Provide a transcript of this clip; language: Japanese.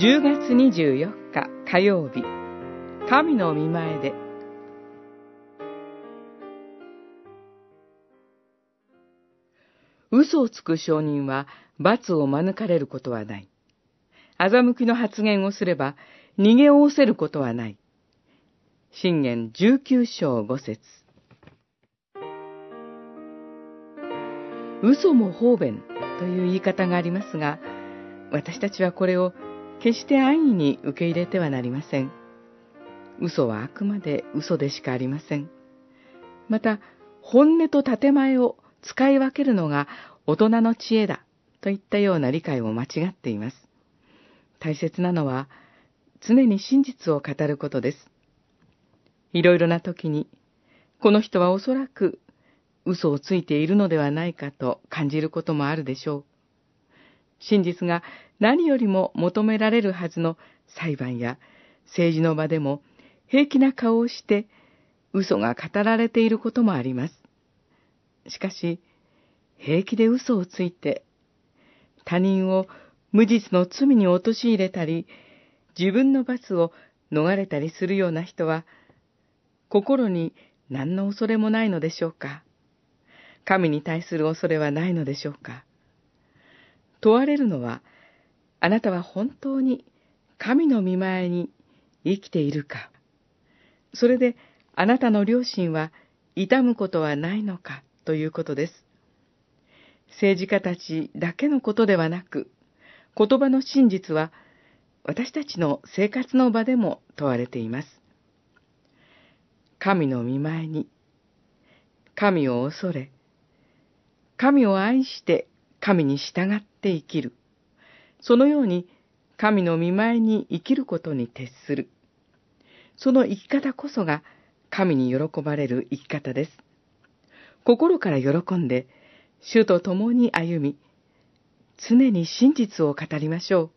10月24日火曜日神の見前で嘘をつく証人は罰を免れることはない。欺きの発言をすれば逃げおおせることはない。信玄19章5節嘘も方便という言い方がありますが、私たちはこれを決して安易に受け入れてはなりません。嘘はあくまで嘘でしかありません。また、本音と建前を使い分けるのが大人の知恵だといったような理解も間違っています。大切なのは常に真実を語ることです。いろいろな時に、この人はおそらく嘘をついているのではないかと感じることもあるでしょう。真実が何よりも求められるはずの裁判や政治の場でも平気な顔をして嘘が語られていることもあります。しかし、平気で嘘をついて、他人を無実の罪に陥れたり、自分の罰を逃れたりするような人は、心に何の恐れもないのでしょうか神に対する恐れはないのでしょうか問われるのは、あなたは本当に神の見前に生きているかそれであなたの両親は痛むことはないのかということです。政治家たちだけのことではなく、言葉の真実は私たちの生活の場でも問われています。神の見前に、神を恐れ、神を愛して神に従っって生きる。そのように神の見前に生きることに徹する。その生き方こそが神に喜ばれる生き方です。心から喜んで、主と共に歩み、常に真実を語りましょう。